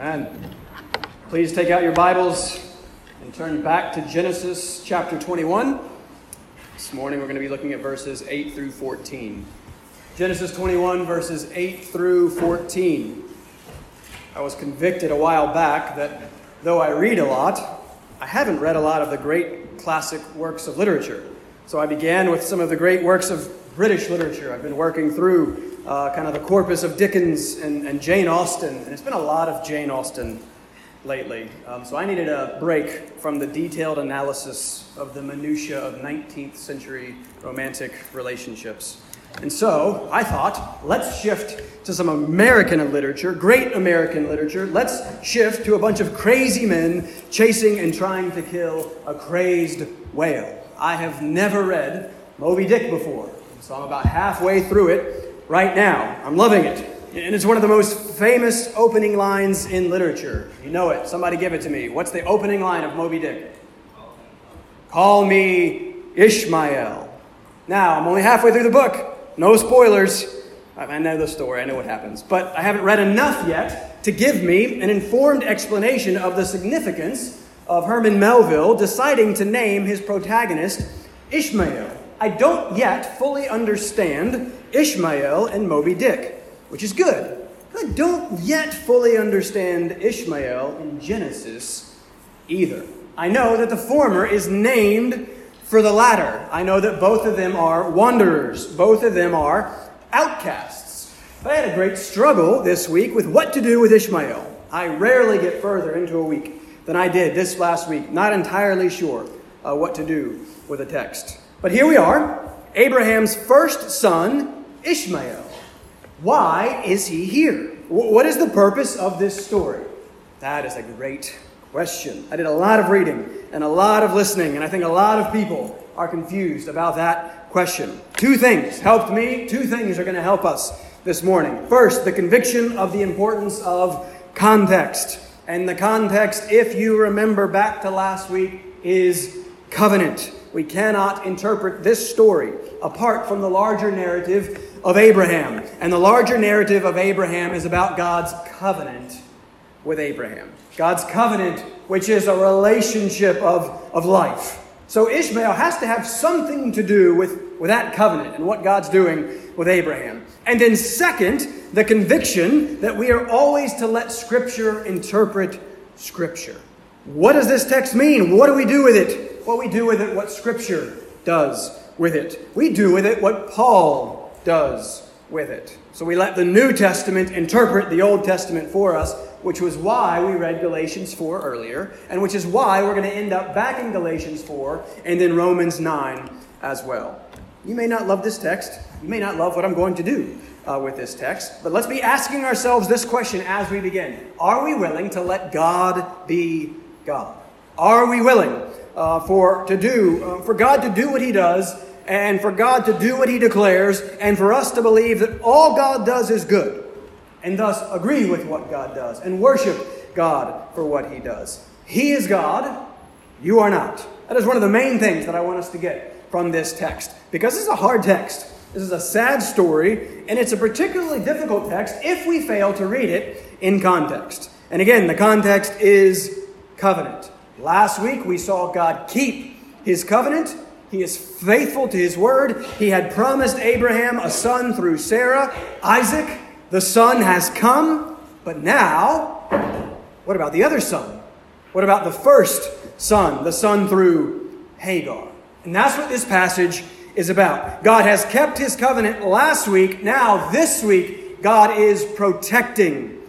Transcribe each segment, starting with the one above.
Amen. Please take out your Bibles and turn back to Genesis chapter 21. This morning we're going to be looking at verses 8 through 14. Genesis 21, verses 8 through 14. I was convicted a while back that though I read a lot, I haven't read a lot of the great classic works of literature. So I began with some of the great works of British literature. I've been working through uh, kind of the corpus of Dickens and, and, Jane Austen, and it's been a lot of Jane Austen lately. Um, so I needed a break from the detailed analysis of the minutiae of 19th century romantic relationships. And so I thought, let's shift to some American literature, great American literature. Let's shift to a bunch of crazy men chasing and trying to kill a crazed whale. I have never read Moby Dick before, so I'm about halfway through it right now. I'm loving it. And it's one of the most famous opening lines in literature. You know it. Somebody give it to me. What's the opening line of Moby Dick? Call me Ishmael. Now, I'm only halfway through the book. No spoilers. I know the story, I know what happens. But I haven't read enough yet to give me an informed explanation of the significance of Herman Melville deciding to name his protagonist Ishmael. I don't yet fully understand Ishmael and Moby Dick, which is good. I don't yet fully understand Ishmael in Genesis either. I know that the former is named for the latter. I know that both of them are wanderers, both of them are outcasts. I had a great struggle this week with what to do with Ishmael. I rarely get further into a week than I did this last week, not entirely sure uh, what to do with a text. But here we are, Abraham's first son, Ishmael. Why is he here? What is the purpose of this story? That is a great question. I did a lot of reading and a lot of listening, and I think a lot of people are confused about that question. Two things helped me, two things are going to help us this morning. First, the conviction of the importance of context. And the context, if you remember back to last week, is covenant. We cannot interpret this story apart from the larger narrative of Abraham. And the larger narrative of Abraham is about God's covenant with Abraham. God's covenant, which is a relationship of, of life. So Ishmael has to have something to do with, with that covenant and what God's doing with Abraham. And then, second, the conviction that we are always to let Scripture interpret Scripture. What does this text mean? What do we do with it? what we do with it, what Scripture does with it. We do with it what Paul does with it. So we let the New Testament interpret the Old Testament for us, which was why we read Galatians 4 earlier, and which is why we're going to end up back in Galatians 4 and then Romans 9 as well. You may not love this text. You may not love what I'm going to do uh, with this text. But let's be asking ourselves this question as we begin Are we willing to let God be God? Are we willing uh, for to do uh, for God to do what He does, and for God to do what He declares, and for us to believe that all God does is good, and thus agree with what God does and worship God for what He does. He is God. You are not. That is one of the main things that I want us to get from this text because this is a hard text. This is a sad story, and it's a particularly difficult text if we fail to read it in context. And again, the context is covenant. Last week we saw God keep his covenant. He is faithful to his word. He had promised Abraham a son through Sarah, Isaac. The son has come, but now, what about the other son? What about the first son, the son through Hagar? And that's what this passage is about. God has kept his covenant last week. Now, this week, God is protecting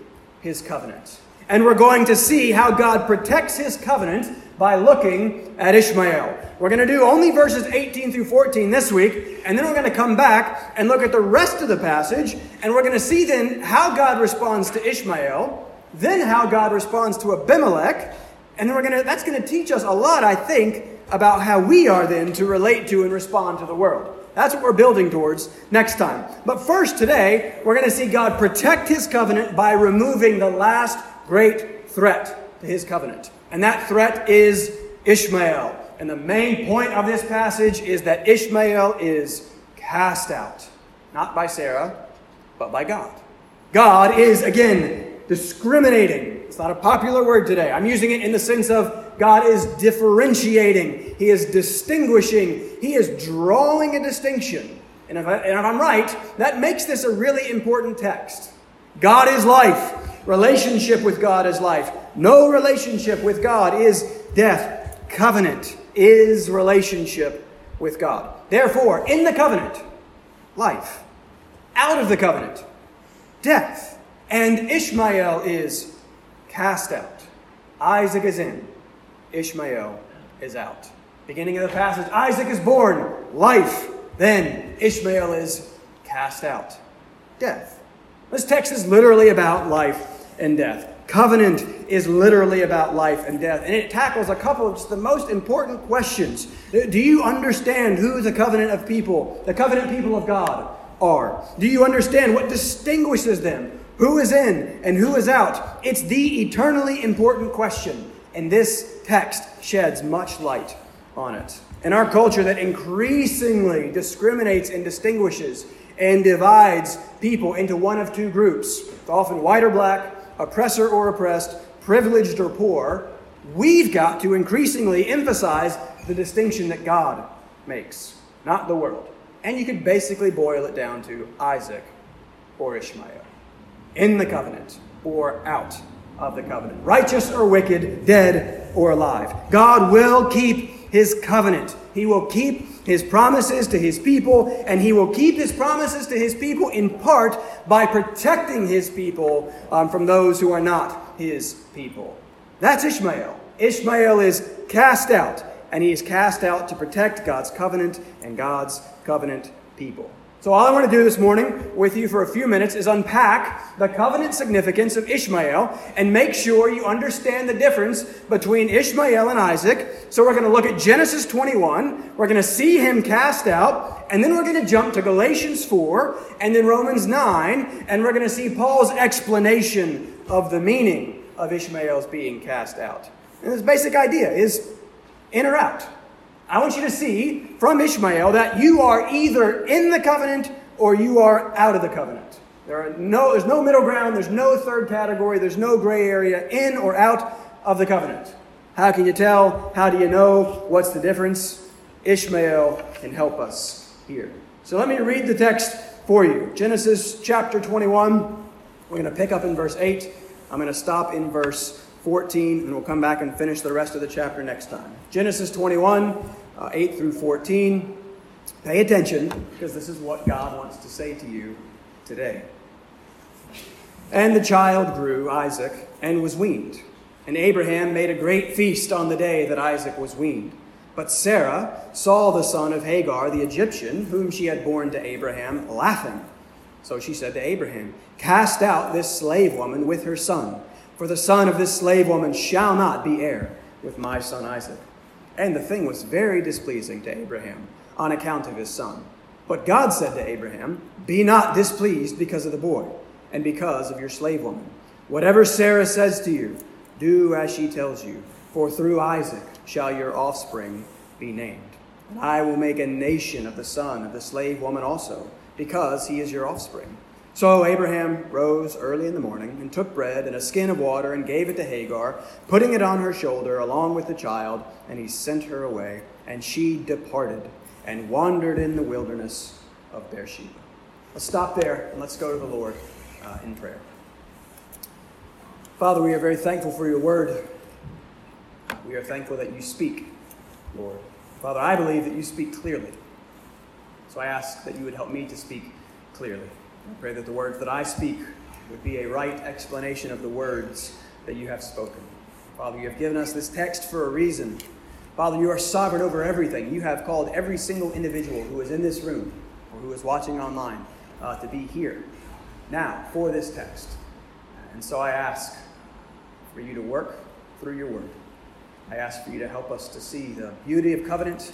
his covenant. And we're going to see how God protects his covenant by looking at Ishmael. We're going to do only verses 18 through 14 this week, and then we're going to come back and look at the rest of the passage, and we're going to see then how God responds to Ishmael, then how God responds to Abimelech, and then we're going to that's going to teach us a lot, I think, about how we are then to relate to and respond to the world. That's what we're building towards next time. But first, today, we're going to see God protect his covenant by removing the last great threat to his covenant. And that threat is Ishmael. And the main point of this passage is that Ishmael is cast out, not by Sarah, but by God. God is, again, discriminating. It's not a popular word today. I'm using it in the sense of God is differentiating, He is distinguishing, He is drawing a distinction. And if, I, and if I'm right, that makes this a really important text. God is life. Relationship with God is life. No relationship with God is death. Covenant is relationship with God. Therefore, in the covenant, life. Out of the covenant, death. And Ishmael is cast out. Isaac is in. Ishmael is out. Beginning of the passage Isaac is born, life. Then Ishmael is cast out, death. This text is literally about life and death. Covenant is literally about life and death, and it tackles a couple of the most important questions. Do you understand who the covenant of people, the covenant people of God, are? Do you understand what distinguishes them? Who is in and who is out? It's the eternally important question, and this text sheds much light on it. In our culture that increasingly discriminates and distinguishes and divides people into one of two groups, often white or black, oppressor or oppressed, privileged or poor, we've got to increasingly emphasize the distinction that God makes, not the world. And you could basically boil it down to Isaac or Ishmael, in the covenant or out of the covenant, righteous or wicked, dead or alive. God will keep his covenant. He will keep his promises to his people, and he will keep his promises to his people in part by protecting his people um, from those who are not his people. That's Ishmael. Ishmael is cast out, and he is cast out to protect God's covenant and God's covenant people. So, all I want to do this morning with you for a few minutes is unpack the covenant significance of Ishmael and make sure you understand the difference between Ishmael and Isaac. So, we're going to look at Genesis 21, we're going to see him cast out, and then we're going to jump to Galatians 4 and then Romans 9, and we're going to see Paul's explanation of the meaning of Ishmael's being cast out. And this basic idea is in or out. I want you to see from Ishmael that you are either in the covenant or you are out of the covenant. There are no, there's no middle ground, there's no third category, there's no gray area in or out of the covenant. How can you tell? How do you know? What's the difference? Ishmael can help us here. So let me read the text for you. Genesis chapter 21. We're going to pick up in verse 8. I'm going to stop in verse 14, and we'll come back and finish the rest of the chapter next time. Genesis 21, uh, 8 through 14. Pay attention because this is what God wants to say to you today. And the child grew, Isaac, and was weaned. And Abraham made a great feast on the day that Isaac was weaned. But Sarah saw the son of Hagar, the Egyptian, whom she had borne to Abraham, laughing. So she said to Abraham, Cast out this slave woman with her son, for the son of this slave woman shall not be heir with my son Isaac. And the thing was very displeasing to Abraham on account of his son. But God said to Abraham, Be not displeased because of the boy, and because of your slave woman. Whatever Sarah says to you, do as she tells you, for through Isaac shall your offspring be named. And I will make a nation of the son of the slave woman also, because he is your offspring. So Abraham rose early in the morning and took bread and a skin of water and gave it to Hagar, putting it on her shoulder along with the child, and he sent her away. And she departed and wandered in the wilderness of Beersheba. Let's stop there and let's go to the Lord uh, in prayer. Father, we are very thankful for your word. We are thankful that you speak, Lord. Father, I believe that you speak clearly. So I ask that you would help me to speak clearly. I pray that the words that I speak would be a right explanation of the words that you have spoken. Father, you have given us this text for a reason. Father, you are sovereign over everything. You have called every single individual who is in this room or who is watching online uh, to be here now for this text. And so I ask for you to work through your word. I ask for you to help us to see the beauty of covenant,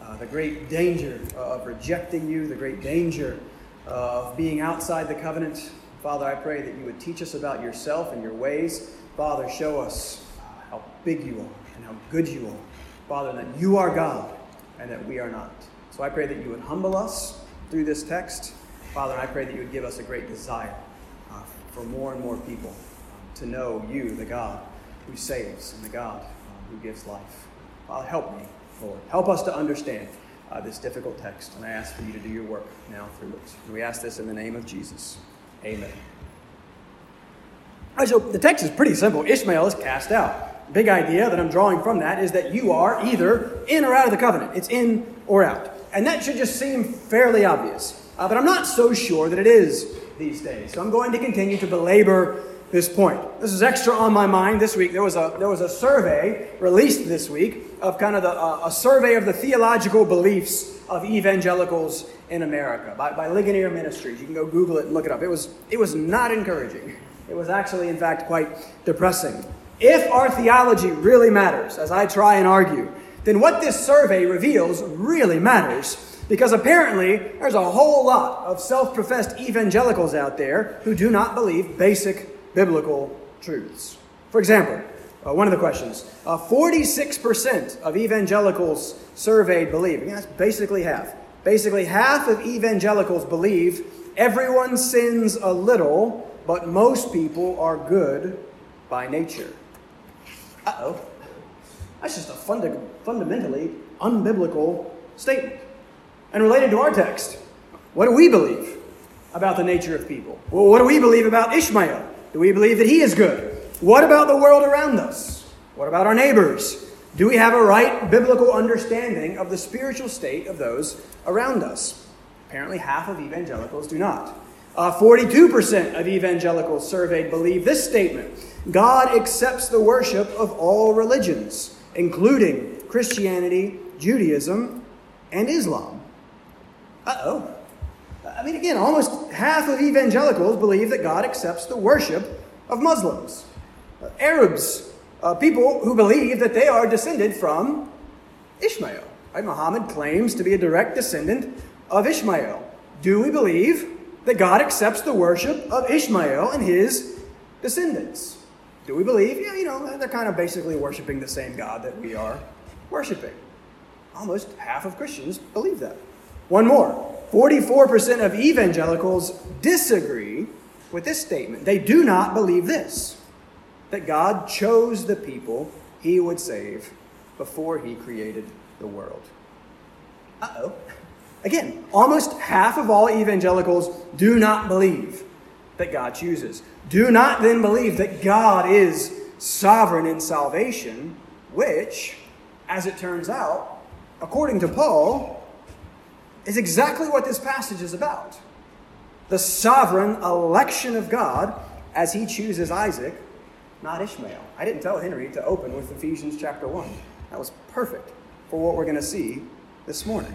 uh, the great danger of rejecting you, the great danger of being outside the covenant. Father, I pray that you would teach us about yourself and your ways. Father, show us how big you are and how good you are. Father, that you are God and that we are not. So I pray that you would humble us through this text. Father, I pray that you would give us a great desire uh, for more and more people to know you, the God who saves and the God uh, who gives life. Father, help me, Lord. Help us to understand uh, this difficult text, and I ask for you to do your work now through it. We ask this in the name of Jesus. Amen. Right, so the text is pretty simple. Ishmael is cast out. Big idea that I'm drawing from that is that you are either in or out of the covenant. It's in or out. And that should just seem fairly obvious. Uh, but I'm not so sure that it is these days. So I'm going to continue to belabor this point. This is extra on my mind this week. There was a, there was a survey released this week of kind of the, uh, a survey of the theological beliefs of evangelicals in America by, by Ligonier Ministries. You can go Google it and look it up. It was, it was not encouraging. It was actually, in fact, quite depressing. If our theology really matters, as I try and argue, then what this survey reveals really matters because apparently there's a whole lot of self professed evangelicals out there who do not believe basic biblical truths. For example, uh, one of the questions uh, 46% of evangelicals surveyed believe, that's basically half. Basically, half of evangelicals believe everyone sins a little, but most people are good by nature. Uh oh. That's just a funda- fundamentally unbiblical statement. And related to our text, what do we believe about the nature of people? Well, what do we believe about Ishmael? Do we believe that he is good? What about the world around us? What about our neighbors? Do we have a right biblical understanding of the spiritual state of those around us? Apparently, half of evangelicals do not. Uh, 42% of evangelicals surveyed believe this statement God accepts the worship of all religions, including Christianity, Judaism, and Islam. Uh oh. I mean, again, almost half of evangelicals believe that God accepts the worship of Muslims, uh, Arabs, uh, people who believe that they are descended from Ishmael. Right? Muhammad claims to be a direct descendant of Ishmael. Do we believe that God accepts the worship of Ishmael and his descendants? Do we believe? Yeah, you know, they're kind of basically worshiping the same God that we are worshiping. Almost half of Christians believe that. One more 44% of evangelicals disagree with this statement. They do not believe this that God chose the people he would save before he created the world. Uh oh. Again, almost half of all evangelicals do not believe that God chooses. Do not then believe that God is sovereign in salvation, which, as it turns out, according to Paul, is exactly what this passage is about. The sovereign election of God as he chooses Isaac, not Ishmael. I didn't tell Henry to open with Ephesians chapter 1. That was perfect for what we're going to see this morning.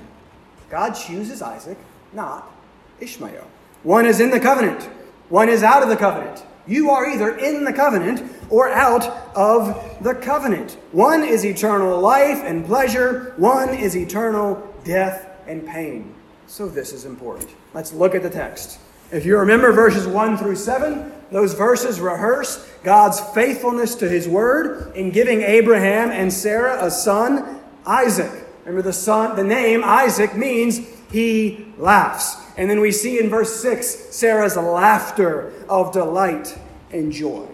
God chooses Isaac, not Ishmael. One is in the covenant, one is out of the covenant. You are either in the covenant or out of the covenant. One is eternal life and pleasure, one is eternal death and pain. So this is important. Let's look at the text. If you remember verses 1 through 7, those verses rehearse God's faithfulness to his word in giving Abraham and Sarah a son, Isaac. Remember the son, the name Isaac means he laughs. And then we see in verse 6 Sarah's laughter of delight and joy.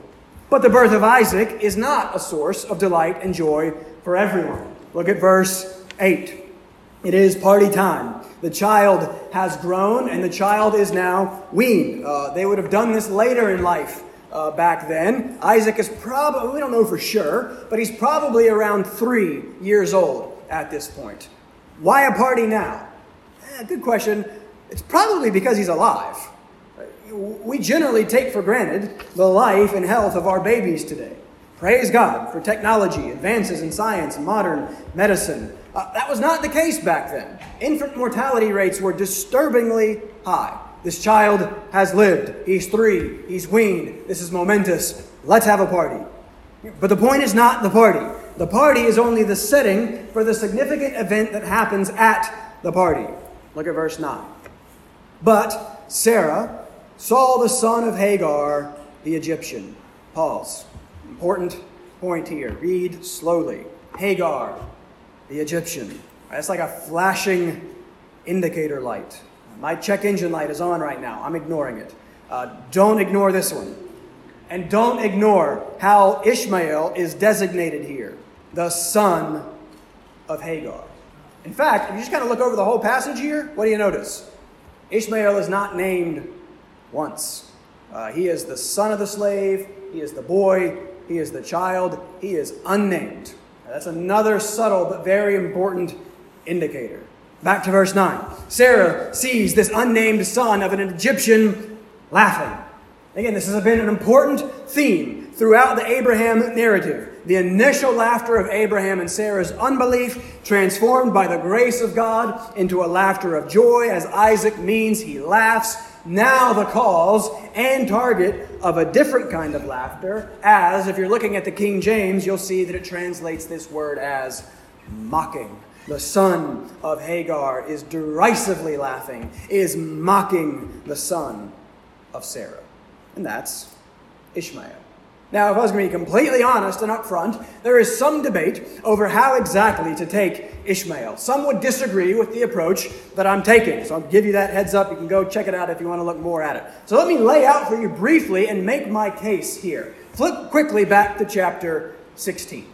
But the birth of Isaac is not a source of delight and joy for everyone. Look at verse 8. It is party time. The child has grown and the child is now weaned. Uh, they would have done this later in life uh, back then. Isaac is probably, we don't know for sure, but he's probably around three years old at this point. Why a party now? Eh, good question. It's probably because he's alive. We generally take for granted the life and health of our babies today. Praise God for technology, advances in science, and modern medicine. Uh, that was not the case back then. Infant mortality rates were disturbingly high. This child has lived. He's three. He's weaned. This is momentous. Let's have a party. But the point is not the party. The party is only the setting for the significant event that happens at the party. Look at verse 9. But Sarah saw the son of Hagar, the Egyptian. Pause. Important point here. Read slowly. Hagar, the Egyptian. That's like a flashing indicator light. My check engine light is on right now. I'm ignoring it. Uh, don't ignore this one. And don't ignore how Ishmael is designated here the son of Hagar. In fact, if you just kind of look over the whole passage here, what do you notice? Ishmael is not named once. Uh, he is the son of the slave, he is the boy, he is the child, he is unnamed. That's another subtle but very important indicator. Back to verse 9. Sarah sees this unnamed son of an Egyptian laughing. Again, this has been an important theme throughout the Abraham narrative. The initial laughter of Abraham and Sarah's unbelief, transformed by the grace of God into a laughter of joy, as Isaac means he laughs. Now, the cause and target of a different kind of laughter, as if you're looking at the King James, you'll see that it translates this word as mocking. The son of Hagar is derisively laughing, is mocking the son of Sarah and that's Ishmael. Now, if I was going to be completely honest and upfront, there is some debate over how exactly to take Ishmael. Some would disagree with the approach that I'm taking. So I'll give you that heads up. You can go check it out if you want to look more at it. So let me lay out for you briefly and make my case here. Flip quickly back to chapter 16.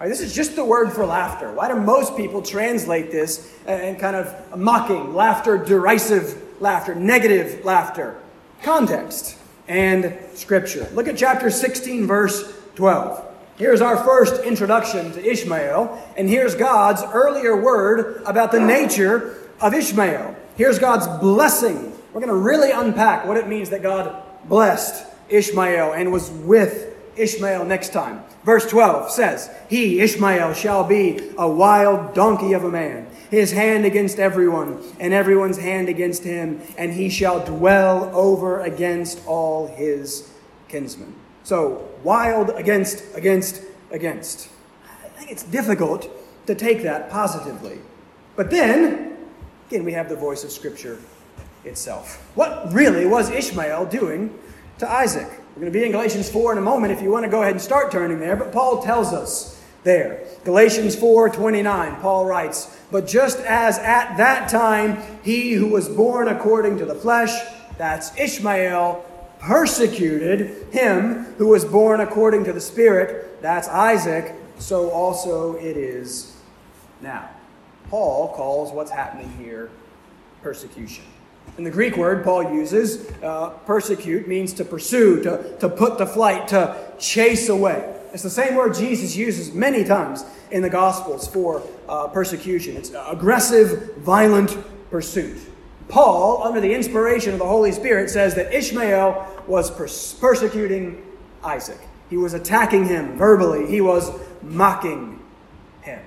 Right, this is just the word for laughter. Why do most people translate this and kind of mocking, laughter, derisive laughter, negative laughter? Context and Scripture. Look at chapter 16, verse 12. Here's our first introduction to Ishmael, and here's God's earlier word about the nature of Ishmael. Here's God's blessing. We're going to really unpack what it means that God blessed Ishmael and was with Ishmael next time. Verse 12 says, He, Ishmael, shall be a wild donkey of a man his hand against everyone, and everyone's hand against him, and he shall dwell over against all his kinsmen. So, wild against, against, against. I think it's difficult to take that positively. But then, again, we have the voice of Scripture itself. What really was Ishmael doing to Isaac? We're going to be in Galatians 4 in a moment if you want to go ahead and start turning there, but Paul tells us there. Galatians 4:29, Paul writes, "But just as at that time he who was born according to the flesh, that's Ishmael, persecuted him who was born according to the spirit, that's Isaac, so also it is now." Paul calls what's happening here persecution. And the Greek word Paul uses, uh, persecute, means to pursue, to, to put to flight, to chase away. It's the same word Jesus uses many times in the Gospels for uh, persecution. It's aggressive, violent pursuit. Paul, under the inspiration of the Holy Spirit, says that Ishmael was pers- persecuting Isaac. He was attacking him verbally, he was mocking him.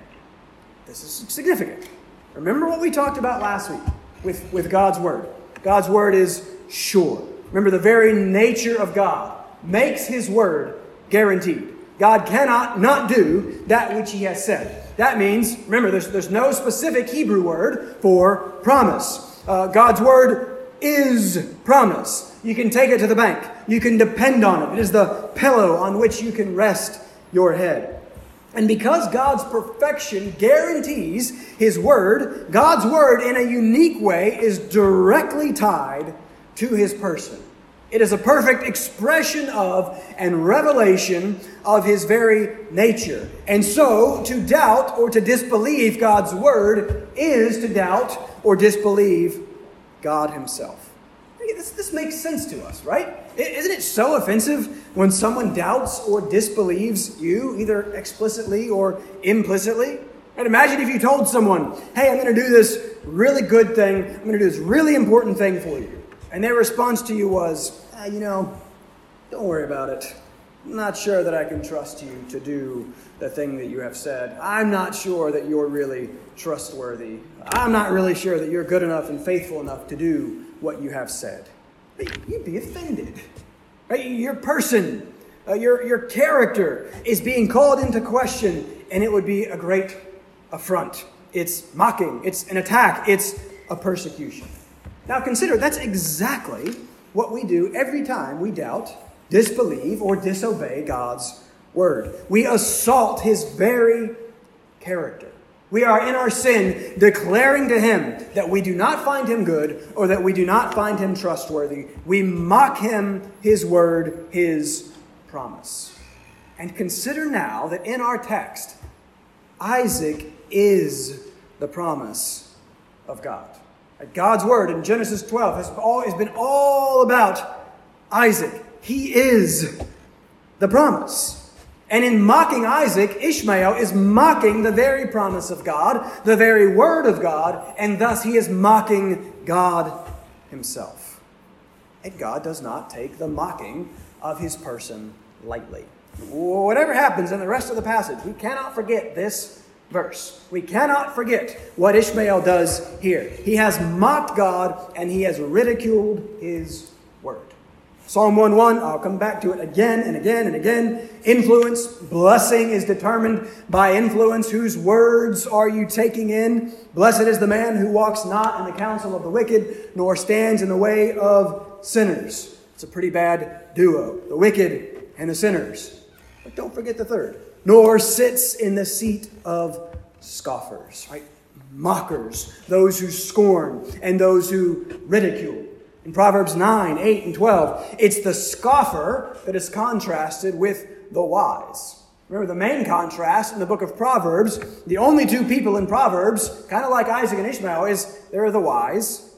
This is significant. Remember what we talked about last week with, with God's Word. God's Word is sure. Remember, the very nature of God makes His Word guaranteed. God cannot not do that which he has said. That means, remember, there's, there's no specific Hebrew word for promise. Uh, God's word is promise. You can take it to the bank, you can depend on it. It is the pillow on which you can rest your head. And because God's perfection guarantees His Word, God's Word in a unique way is directly tied to His person. It is a perfect expression of and revelation of his very nature. And so, to doubt or to disbelieve God's word is to doubt or disbelieve God himself. This, this makes sense to us, right? Isn't it so offensive when someone doubts or disbelieves you, either explicitly or implicitly? And imagine if you told someone, hey, I'm going to do this really good thing, I'm going to do this really important thing for you. And their response to you was, ah, you know, don't worry about it. I'm not sure that I can trust you to do the thing that you have said. I'm not sure that you're really trustworthy. I'm not really sure that you're good enough and faithful enough to do what you have said. You'd be offended. Right? Your person, uh, your, your character is being called into question, and it would be a great affront. It's mocking, it's an attack, it's a persecution. Now consider that's exactly what we do every time we doubt, disbelieve, or disobey God's word. We assault his very character. We are in our sin declaring to him that we do not find him good or that we do not find him trustworthy. We mock him, his word, his promise. And consider now that in our text, Isaac is the promise of God. God's word in Genesis 12 has, all, has been all about Isaac. He is the promise. And in mocking Isaac, Ishmael is mocking the very promise of God, the very word of God, and thus he is mocking God himself. And God does not take the mocking of his person lightly. Whatever happens in the rest of the passage, we cannot forget this verse. We cannot forget what Ishmael does here. He has mocked God and he has ridiculed his word. Psalm 1:1, I'll come back to it again and again and again. Influence, blessing is determined by influence. Whose words are you taking in? Blessed is the man who walks not in the counsel of the wicked, nor stands in the way of sinners. It's a pretty bad duo, the wicked and the sinners. But don't forget the third. Nor sits in the seat of scoffers, right? Mockers, those who scorn and those who ridicule. In Proverbs 9, 8, and 12, it's the scoffer that is contrasted with the wise. Remember, the main contrast in the book of Proverbs, the only two people in Proverbs, kind of like Isaac and Ishmael, is there are the wise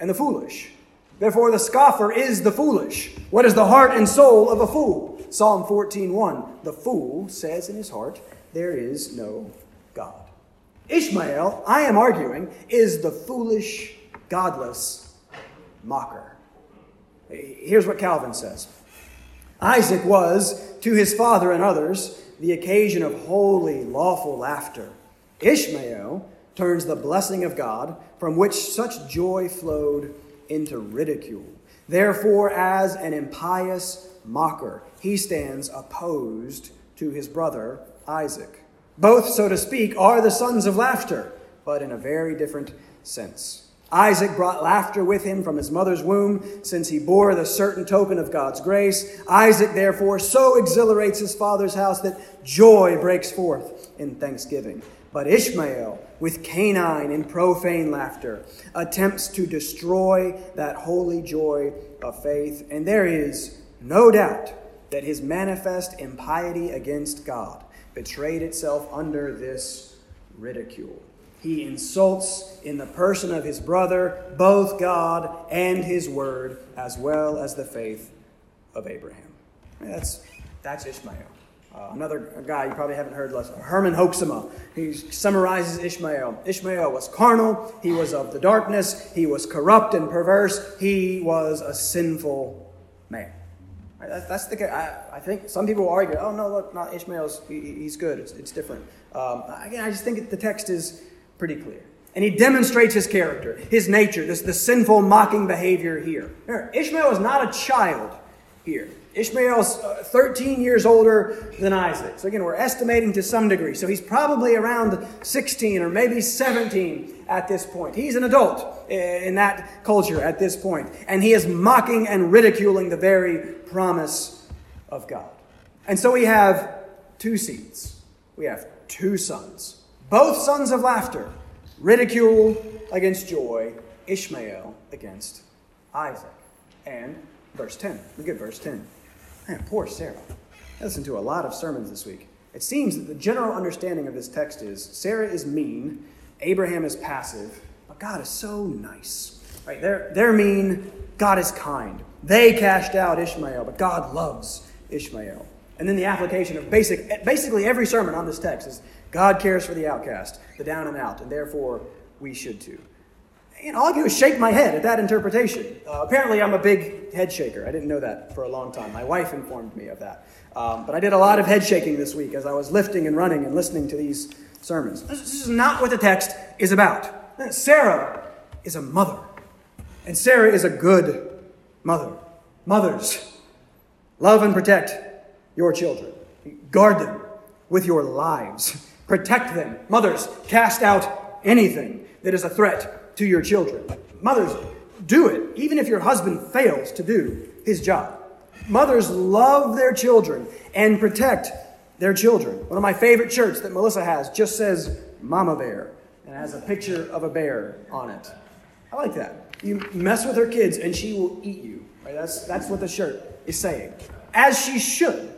and the foolish. Therefore, the scoffer is the foolish. What is the heart and soul of a fool? Psalm 14:1. The fool says in his heart, There is no God. Ishmael, I am arguing, is the foolish, godless mocker. Here's what Calvin says Isaac was, to his father and others, the occasion of holy, lawful laughter. Ishmael turns the blessing of God, from which such joy flowed, into ridicule. Therefore, as an impious mocker, he stands opposed to his brother Isaac. Both, so to speak, are the sons of laughter, but in a very different sense. Isaac brought laughter with him from his mother's womb, since he bore the certain token of God's grace. Isaac, therefore, so exhilarates his father's house that joy breaks forth in thanksgiving. But Ishmael, with canine and profane laughter, attempts to destroy that holy joy of faith. And there is no doubt that his manifest impiety against God betrayed itself under this ridicule. He insults in the person of his brother both God and his word, as well as the faith of Abraham. That's, that's Ishmael. Uh, another guy you probably haven't heard less Herman Hoeksema. He summarizes Ishmael. Ishmael was carnal, he was of the darkness, he was corrupt and perverse, he was a sinful man. That's the I, I think some people argue, oh no, look, not Ishmael's, he, he's good, it's, it's different. Um, again, I just think the text is pretty clear. And he demonstrates his character, his nature, this the sinful mocking behavior here. Ishmael is not a child here. Ishmael's uh, 13 years older than Isaac. So again, we're estimating to some degree. So he's probably around 16 or maybe 17 at this point. He's an adult in that culture at this point. And he is mocking and ridiculing the very promise of God. And so we have two seeds. We have two sons both sons of laughter, ridicule against joy, Ishmael against Isaac. And verse 10. Look at verse 10. Man, poor Sarah. I listened to a lot of sermons this week. It seems that the general understanding of this text is Sarah is mean, Abraham is passive, but God is so nice. Right? They're, they're mean, God is kind. They cashed out Ishmael, but God loves Ishmael. And then the application of basic, basically every sermon on this text is God cares for the outcast, the down and out, and therefore we should too. And all I do is shake my head at that interpretation. Uh, apparently, I'm a big head shaker. I didn't know that for a long time. My wife informed me of that. Um, but I did a lot of head shaking this week as I was lifting and running and listening to these sermons. This is not what the text is about. Sarah is a mother, and Sarah is a good mother. Mothers, love and protect your children, guard them with your lives. Protect them. Mothers, cast out anything that is a threat to your children. Mothers, do it, even if your husband fails to do his job. Mothers love their children and protect their children. One of my favorite shirts that Melissa has just says Mama Bear and has a picture of a bear on it. I like that. You mess with her kids and she will eat you. Right? That's, that's what the shirt is saying. as she should.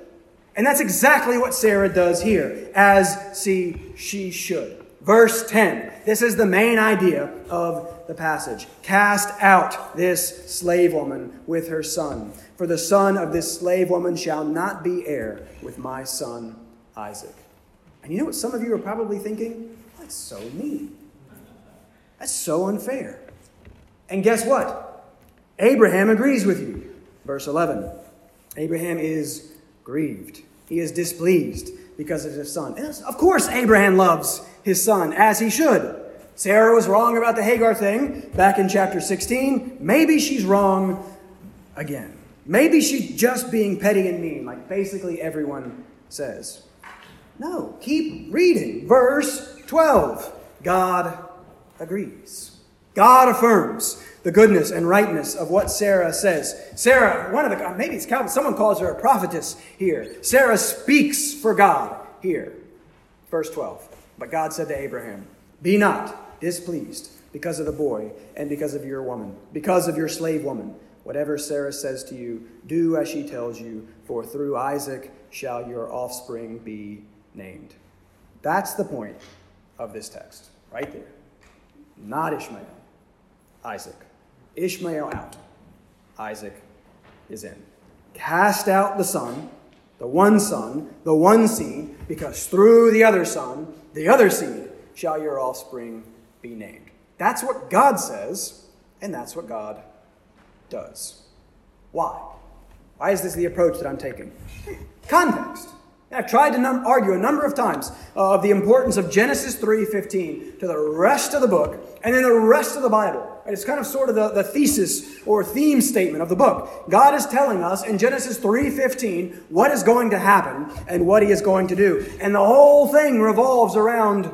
And that's exactly what Sarah does here, as see she should. Verse 10. This is the main idea of the passage. Cast out this slave woman with her son, for the son of this slave woman shall not be heir with my son Isaac. And you know what some of you are probably thinking? That's so mean. That's so unfair. And guess what? Abraham agrees with you. Verse 11 Abraham is grieved, he is displeased because of his son. And of course, Abraham loves his son, as he should. Sarah was wrong about the Hagar thing back in chapter 16. Maybe she's wrong again. Maybe she's just being petty and mean, like basically everyone says. No, keep reading. Verse 12 God agrees. God affirms the goodness and rightness of what Sarah says. Sarah, one of the, maybe it's Calvin, someone calls her a prophetess here. Sarah speaks for God here. Verse 12. But God said to Abraham, Be not displeased because of the boy and because of your woman, because of your slave woman. Whatever Sarah says to you, do as she tells you, for through Isaac shall your offspring be named. That's the point of this text, right there. Not Ishmael, Isaac. Ishmael out, Isaac is in. Cast out the son, the one son, the one seed, because through the other son, the other seed, shall your offspring be named. That's what God says, and that's what God does. Why? Why is this the approach that I'm taking? Context. I've tried to num- argue a number of times uh, of the importance of Genesis 3:15 to the rest of the book and then the rest of the Bible. It's kind of sort of the, the thesis or theme statement of the book. God is telling us in Genesis 3:15 what is going to happen and what he is going to do. And the whole thing revolves around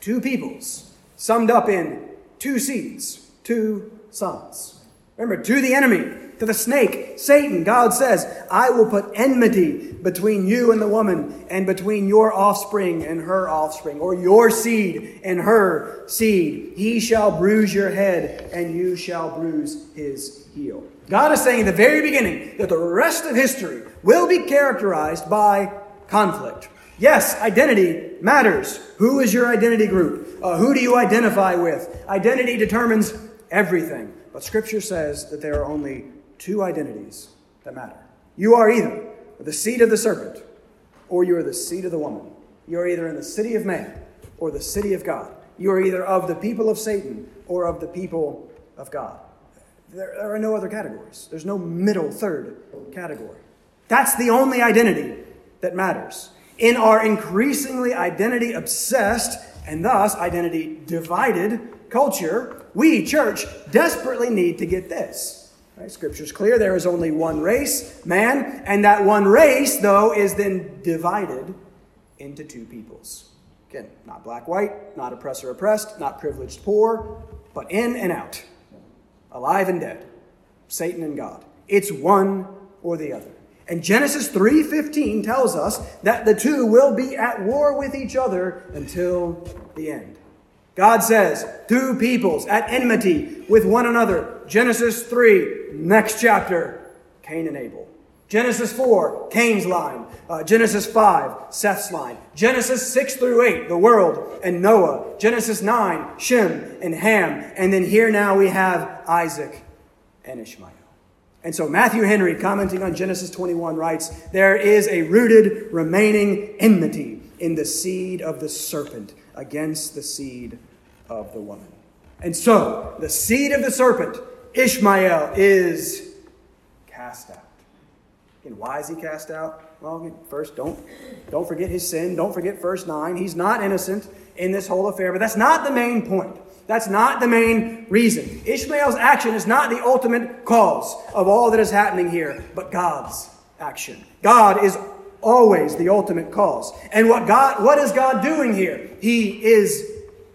two peoples, summed up in two seeds, two sons. Remember, to the enemy, to the snake, Satan, God says, I will put enmity between you and the woman, and between your offspring and her offspring, or your seed and her seed. He shall bruise your head, and you shall bruise his heel. God is saying at the very beginning that the rest of history will be characterized by conflict. Yes, identity matters. Who is your identity group? Uh, who do you identify with? Identity determines everything. But Scripture says that there are only two identities that matter. You are either the seed of the serpent or you are the seed of the woman. You are either in the city of man or the city of God. You are either of the people of Satan or of the people of God. There, there are no other categories. There's no middle third category. That's the only identity that matters. In our increasingly identity obsessed and thus identity divided culture, we, church, desperately need to get this. Right? Scripture's clear there is only one race, man, and that one race, though, is then divided into two peoples. Again, not black, white, not oppressor, oppressed, not privileged, poor, but in and out, alive and dead, Satan and God. It's one or the other. And Genesis 3:15 tells us that the two will be at war with each other until the end. God says, two peoples at enmity with one another. Genesis 3, next chapter, Cain and Abel. Genesis 4, Cain's line. Uh, Genesis 5, Seth's line. Genesis 6 through 8, the world and Noah. Genesis 9, Shem and Ham. And then here now we have Isaac and Ishmael. And so Matthew Henry, commenting on Genesis 21, writes, There is a rooted remaining enmity in the seed of the serpent against the seed of the woman. And so, the seed of the serpent, Ishmael, is cast out. And why is he cast out? Well, first, don't, don't forget his sin. Don't forget verse 9. He's not innocent in this whole affair, but that's not the main point. That's not the main reason. Ishmael's action is not the ultimate cause of all that is happening here, but God's action. God is always the ultimate cause. And what God what is God doing here? He is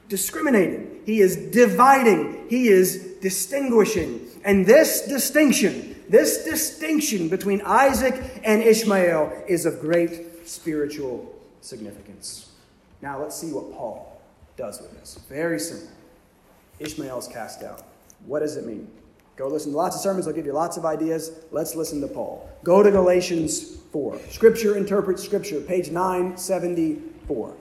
discriminating. He is dividing. He is distinguishing. And this distinction, this distinction between Isaac and Ishmael is of great spiritual significance. Now let's see what Paul does with this. Very simple. Ishmael is cast out. What does it mean? Go listen to lots of sermons, they'll give you lots of ideas. Let's listen to Paul. Go to Galatians 4. Scripture interprets Scripture, page 974.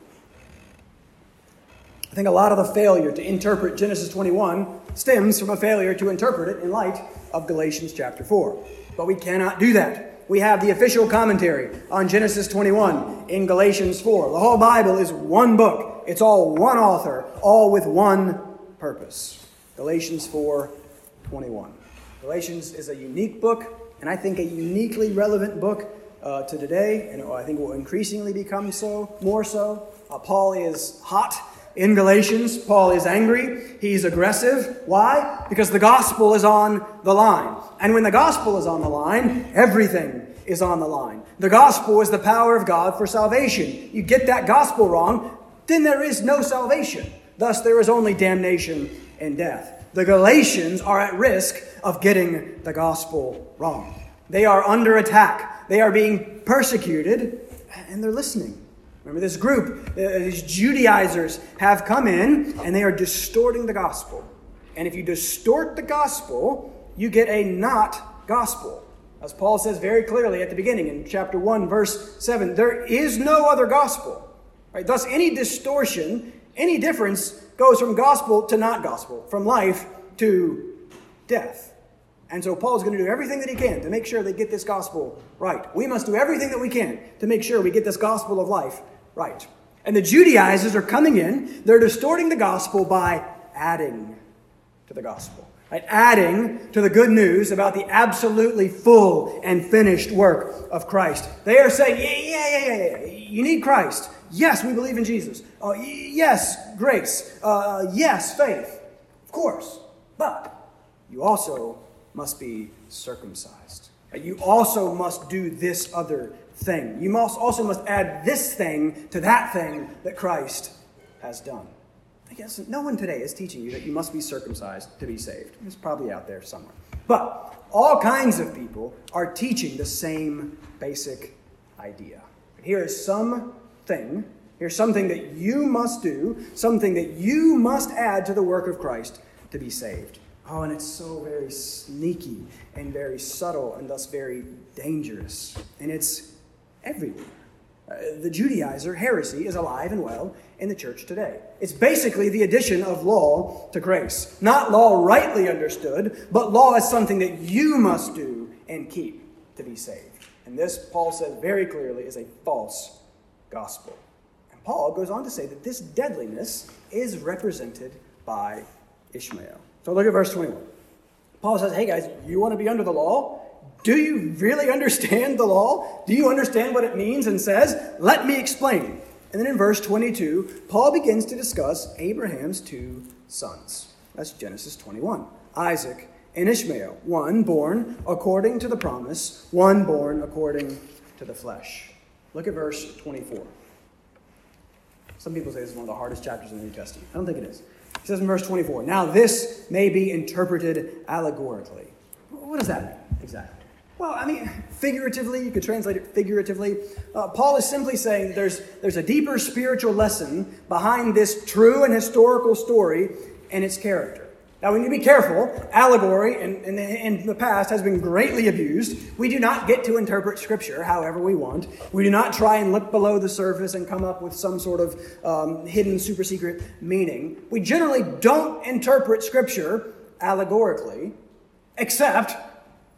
I think a lot of the failure to interpret Genesis 21 stems from a failure to interpret it in light of Galatians chapter 4. But we cannot do that. We have the official commentary on Genesis 21 in Galatians 4. The whole Bible is one book, it's all one author, all with one purpose. Galatians 4 21. Galatians is a unique book, and I think a uniquely relevant book uh, to today, and I think will increasingly become so, more so. Uh, Paul is hot in Galatians. Paul is angry. He's aggressive. Why? Because the gospel is on the line. And when the gospel is on the line, everything is on the line. The gospel is the power of God for salvation. You get that gospel wrong, then there is no salvation. Thus, there is only damnation and death. The Galatians are at risk of getting the gospel wrong. They are under attack. They are being persecuted, and they're listening. Remember, this group, uh, these Judaizers, have come in and they are distorting the gospel. And if you distort the gospel, you get a not gospel. As Paul says very clearly at the beginning in chapter 1, verse 7, there is no other gospel. Right? Thus, any distortion, any difference goes from gospel to not gospel, from life to death. And so Paul's going to do everything that he can to make sure they get this gospel right. We must do everything that we can to make sure we get this gospel of life right. And the Judaizers are coming in, they're distorting the gospel by adding to the gospel. Right? Adding to the good news about the absolutely full and finished work of Christ. They are saying, yeah, yeah, yeah, yeah, you need Christ. Yes, we believe in Jesus. Uh, yes, grace. Uh, yes, faith. Of course. But you also must be circumcised. You also must do this other thing. You must also must add this thing to that thing that Christ has done. I guess no one today is teaching you that you must be circumcised to be saved. It's probably out there somewhere. But all kinds of people are teaching the same basic idea. Here is something, here's something that you must do, something that you must add to the work of Christ to be saved. Oh, and it's so very sneaky and very subtle and thus very dangerous. And it's everywhere. Uh, the Judaizer heresy is alive and well in the church today. It's basically the addition of law to grace. Not law rightly understood, but law is something that you must do and keep to be saved. And this, Paul says very clearly, is a false gospel. And Paul goes on to say that this deadliness is represented by Ishmael. So look at verse 21. Paul says, Hey guys, you want to be under the law? Do you really understand the law? Do you understand what it means and says? Let me explain. And then in verse 22, Paul begins to discuss Abraham's two sons. That's Genesis 21 Isaac and Ishmael, one born according to the promise, one born according to the flesh. Look at verse 24. Some people say this is one of the hardest chapters in the New Testament. I don't think it is. It says in verse 24, Now this may be interpreted allegorically. What does that mean exactly? Well, I mean, figuratively, you could translate it figuratively. Uh, Paul is simply saying there's, there's a deeper spiritual lesson behind this true and historical story and its character. Now, we need to be careful. Allegory in, in, in, the past has been greatly abused. We do not get to interpret Scripture however we want. We do not try and look below the surface and come up with some sort of um, hidden, super secret meaning. We generally don't interpret Scripture allegorically, except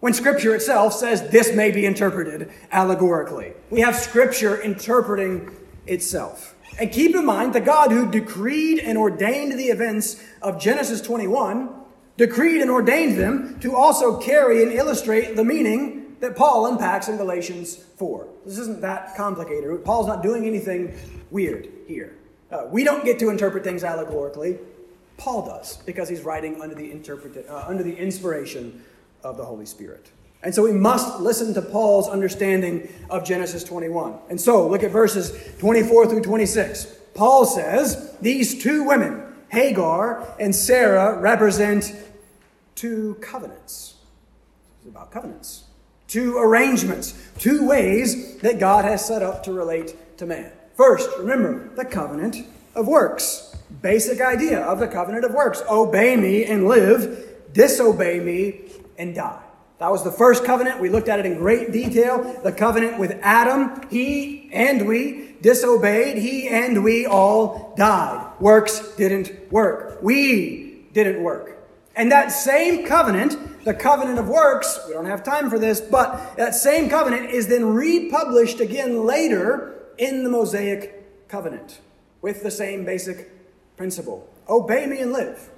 when Scripture itself says this may be interpreted allegorically. We have Scripture interpreting itself. And keep in mind, the God who decreed and ordained the events of Genesis 21 decreed and ordained them to also carry and illustrate the meaning that Paul unpacks in Galatians 4. This isn't that complicated. Paul's not doing anything weird here. Uh, we don't get to interpret things allegorically. Paul does because he's writing under the, interpret- uh, under the inspiration of the Holy Spirit. And so we must listen to Paul's understanding of Genesis 21. And so look at verses 24 through 26. Paul says these two women, Hagar and Sarah, represent two covenants. It's about covenants, two arrangements, two ways that God has set up to relate to man. First, remember the covenant of works. Basic idea of the covenant of works obey me and live disobey me, and die. That was the first covenant. We looked at it in great detail. The covenant with Adam. He and we disobeyed. He and we all died. Works didn't work. We didn't work. And that same covenant, the covenant of works, we don't have time for this, but that same covenant is then republished again later in the Mosaic covenant with the same basic principle Obey me and live.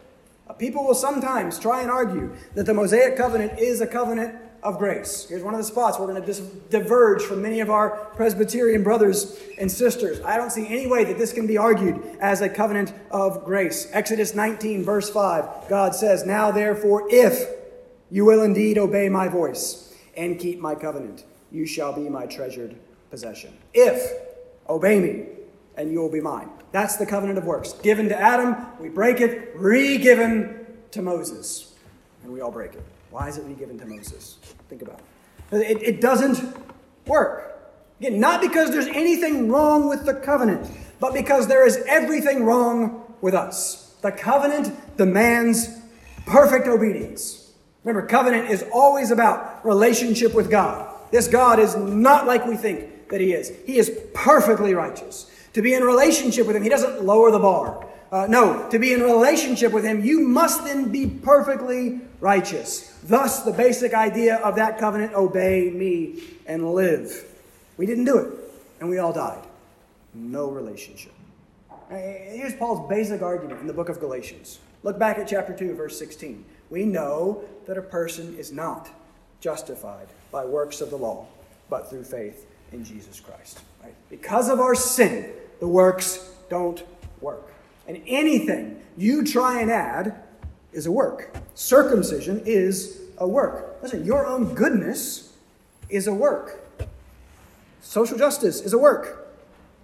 People will sometimes try and argue that the Mosaic covenant is a covenant of grace. Here's one of the spots we're going to dis- diverge from many of our Presbyterian brothers and sisters. I don't see any way that this can be argued as a covenant of grace. Exodus 19, verse 5, God says, Now therefore, if you will indeed obey my voice and keep my covenant, you shall be my treasured possession. If, obey me, and you will be mine. That's the covenant of works. Given to Adam, we break it, re given to Moses, and we all break it. Why is it re given to Moses? Think about it. it. It doesn't work. Again, not because there's anything wrong with the covenant, but because there is everything wrong with us. The covenant demands perfect obedience. Remember, covenant is always about relationship with God. This God is not like we think that He is. He is perfectly righteous. To be in relationship with Him, He doesn't lower the bar. Uh, no, to be in relationship with Him, you must then be perfectly righteous. Thus, the basic idea of that covenant obey me and live. We didn't do it, and we all died. No relationship. Here's Paul's basic argument in the book of Galatians. Look back at chapter 2, verse 16. We know that a person is not justified by works of the law, but through faith in Jesus Christ. Right? Because of our sin, the works don't work. And anything you try and add is a work. Circumcision is a work. Listen, your own goodness is a work. Social justice is a work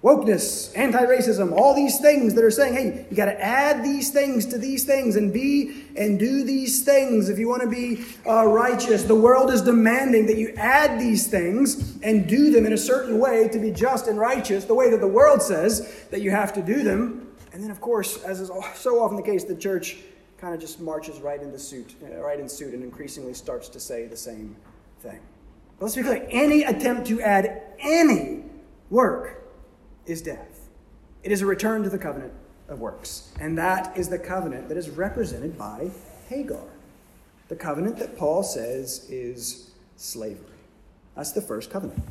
wokeness, anti racism, all these things that are saying, hey, you got to add these things to these things and be and do these things if you want to be uh, righteous. The world is demanding that you add these things and do them in a certain way to be just and righteous, the way that the world says that you have to do them. And then, of course, as is so often the case, the church kind of just marches right into suit, uh, right in suit, and increasingly starts to say the same thing. But let's be clear: any attempt to add any work is death. It is a return to the covenant of works. And that is the covenant that is represented by Hagar. The covenant that Paul says is slavery. That's the first covenant.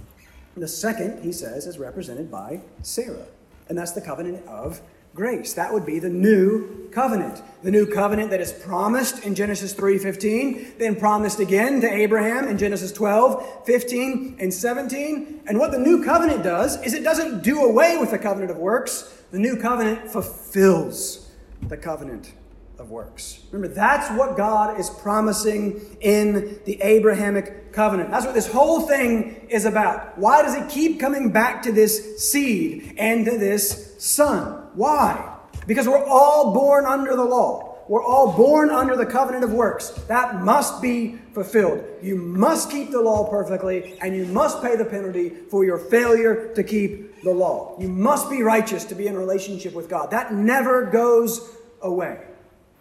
The second, he says, is represented by Sarah. And that's the covenant of grace. That would be the new covenant. The new covenant that is promised in Genesis 3:15, then promised again to Abraham in Genesis 12, 15, and 17. And what the new covenant does is it doesn't do away with the covenant of works. The new covenant fulfills the covenant of works. Remember, that's what God is promising in the Abrahamic covenant. That's what this whole thing is about. Why does it keep coming back to this seed and to this son? Why? Because we're all born under the law. We're all born under the covenant of works. That must be fulfilled. You must keep the law perfectly, and you must pay the penalty for your failure to keep the law. You must be righteous to be in relationship with God. That never goes away.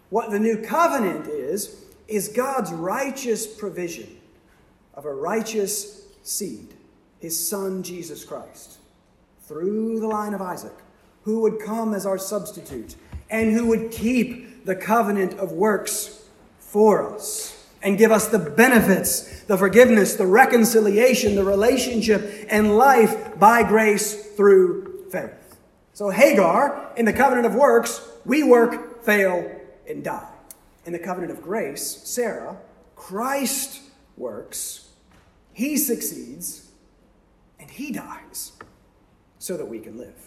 What the new covenant is, is God's righteous provision of a righteous seed, his son Jesus Christ, through the line of Isaac who would come as our substitute and who would keep the covenant of works for us and give us the benefits, the forgiveness, the reconciliation, the relationship, and life by grace through faith. So, Hagar, in the covenant of works, we work, fail, and die. In the covenant of grace, Sarah, Christ works, he succeeds, and he dies so that we can live.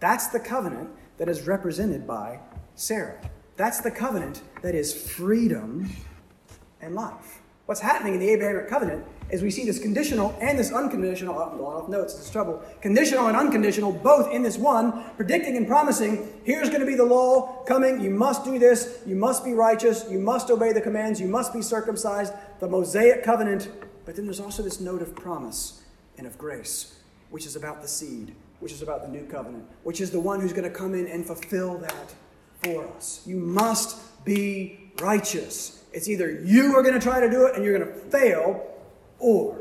That's the covenant that is represented by Sarah. That's the covenant that is freedom and life. What's happening in the Abrahamic covenant is we see this conditional and this unconditional, oh, I'm going off notes, it's trouble, conditional and unconditional, both in this one, predicting and promising, here's going to be the law coming, you must do this, you must be righteous, you must obey the commands, you must be circumcised, the Mosaic covenant, but then there's also this note of promise and of grace, which is about the seed which is about the new covenant, which is the one who's going to come in and fulfill that for us. You must be righteous. It's either you are going to try to do it and you're going to fail, or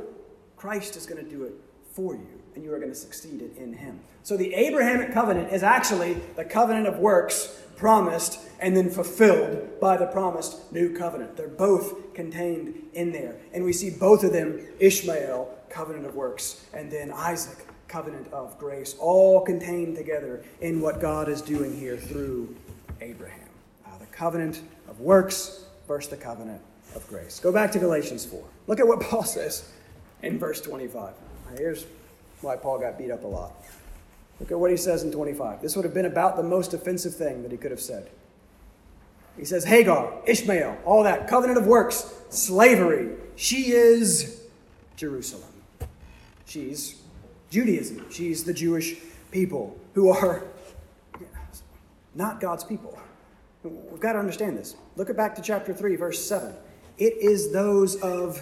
Christ is going to do it for you and you are going to succeed in him. So the Abrahamic covenant is actually the covenant of works promised and then fulfilled by the promised new covenant. They're both contained in there. And we see both of them Ishmael, covenant of works, and then Isaac, covenant of grace, all contained together in what God is doing here through Abraham. Uh, the covenant of works versus the covenant of grace. Go back to Galatians 4. Look at what Paul says in verse 25. Here's why Paul got beat up a lot. Look at what he says in 25. This would have been about the most offensive thing that he could have said. He says, Hagar, Ishmael, all that, covenant of works, slavery. She is Jerusalem. She's Judaism. She's the Jewish people who are not God's people. We've got to understand this. Look back to chapter 3, verse 7. It is those of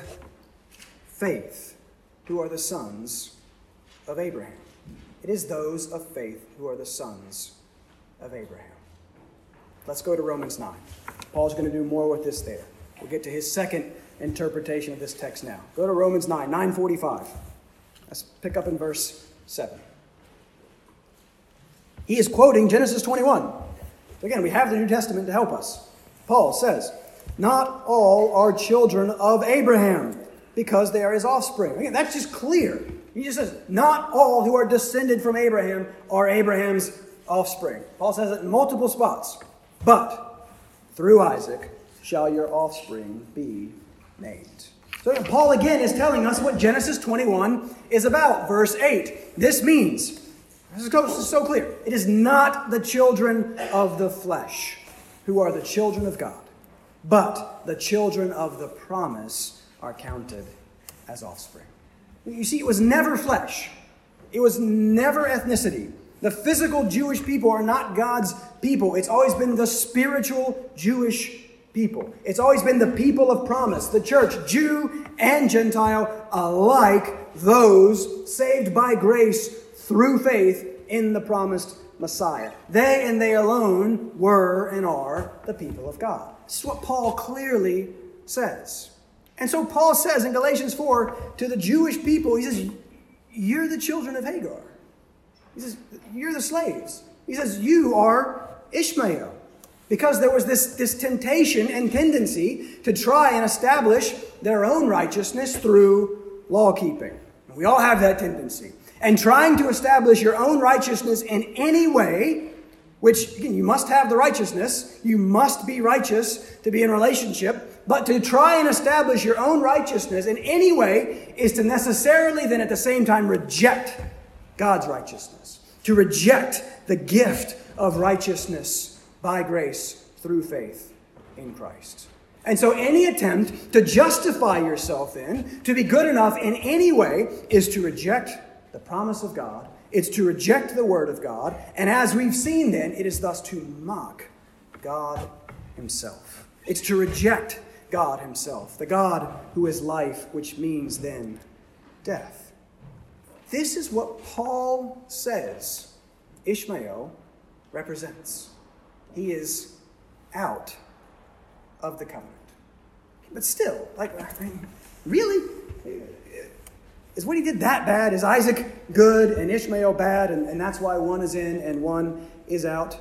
faith who are the sons of Abraham. It is those of faith who are the sons of Abraham. Let's go to Romans 9. Paul's going to do more with this there. We'll get to his second interpretation of this text now. Go to Romans 9, 945. Let's pick up in verse 7. He is quoting Genesis 21. Again, we have the New Testament to help us. Paul says, Not all are children of Abraham because they are his offspring. Again, that's just clear. He just says, Not all who are descended from Abraham are Abraham's offspring. Paul says it in multiple spots. But through Isaac shall your offspring be named. So Paul again is telling us what Genesis 21 is about. Verse 8. This means, this is so clear, it is not the children of the flesh who are the children of God, but the children of the promise are counted as offspring. You see, it was never flesh, it was never ethnicity. The physical Jewish people are not God's people. It's always been the spiritual Jewish people. It's always been the people of promise, the church, Jew and Gentile alike, those saved by grace through faith in the promised Messiah. They and they alone were and are the people of God. This is what Paul clearly says. And so Paul says in Galatians 4 to the Jewish people, he says, You're the children of Hagar. He says, You're the slaves. He says, You are Ishmael. Because there was this, this temptation and tendency to try and establish their own righteousness through law keeping. We all have that tendency. And trying to establish your own righteousness in any way, which again, you must have the righteousness, you must be righteous to be in relationship, but to try and establish your own righteousness in any way is to necessarily then at the same time reject God's righteousness, to reject the gift of righteousness by grace through faith in Christ. And so, any attempt to justify yourself in, to be good enough in any way, is to reject the promise of God. It's to reject the word of God. And as we've seen then, it is thus to mock God Himself. It's to reject God Himself, the God who is life, which means then death. This is what Paul says Ishmael represents he is out of the covenant. But still, like, really? Is what he did that bad? Is Isaac good and Ishmael bad, and, and that's why one is in and one is out?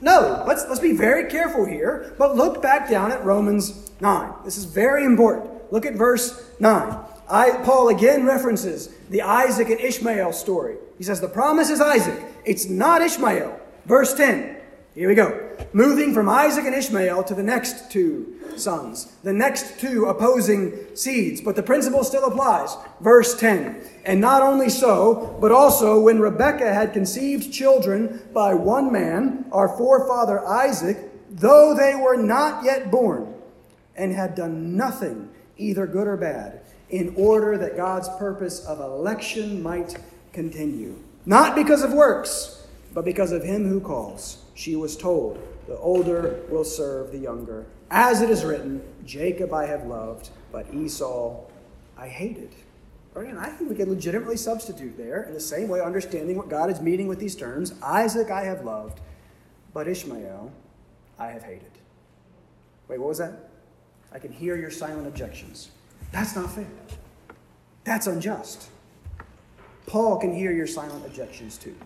No, let's, let's be very careful here, but look back down at Romans 9. This is very important. Look at verse 9. I, Paul again references the Isaac and Ishmael story. He says, The promise is Isaac, it's not Ishmael. Verse 10 here we go. Moving from Isaac and Ishmael to the next two sons, the next two opposing seeds. But the principle still applies. Verse 10. And not only so, but also when Rebekah had conceived children by one man, our forefather Isaac, though they were not yet born, and had done nothing, either good or bad, in order that God's purpose of election might continue. Not because of works, but because of him who calls she was told, The older will serve the younger. As it is written, Jacob I have loved, but Esau I hated. Again, I think we can legitimately substitute there in the same way, understanding what God is meaning with these terms Isaac I have loved, but Ishmael I have hated. Wait, what was that? I can hear your silent objections. That's not fair. That's unjust. Paul can hear your silent objections too.